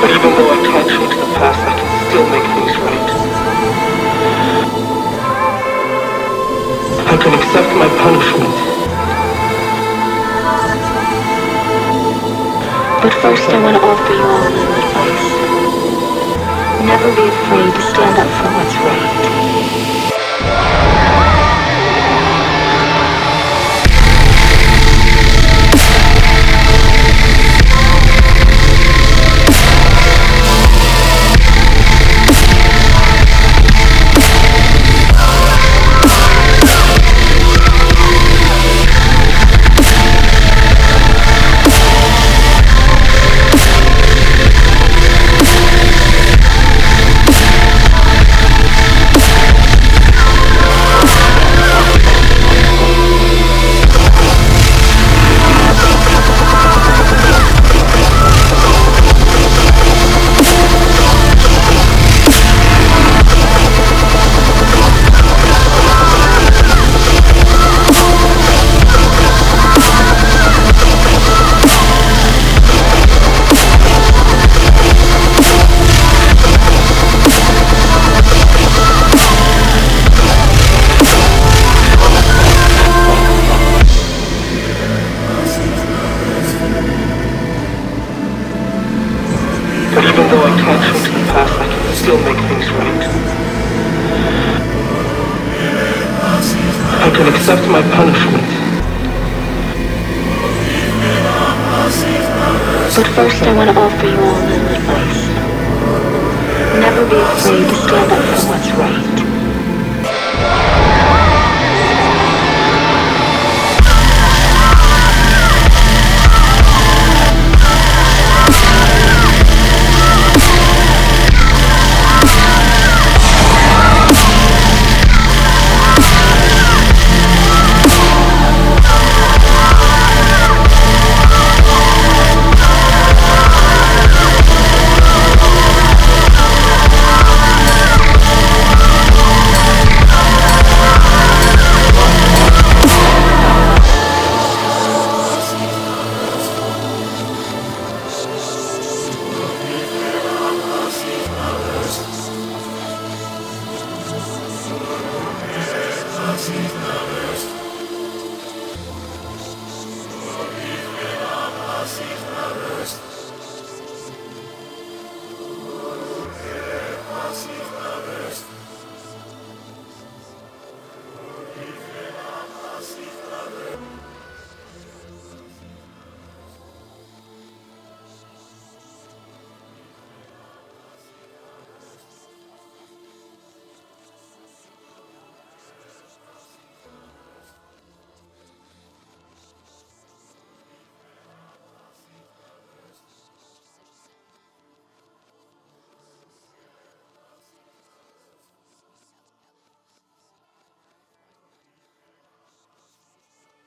But even though I can't change the past, I can still make things right. I can accept my punishment. But first I want to offer you all a little advice. Never be afraid to stand up for what's right. Still make things right. I can accept my punishment. But first I want to offer you all little advice. Never be afraid to stand up for what's right.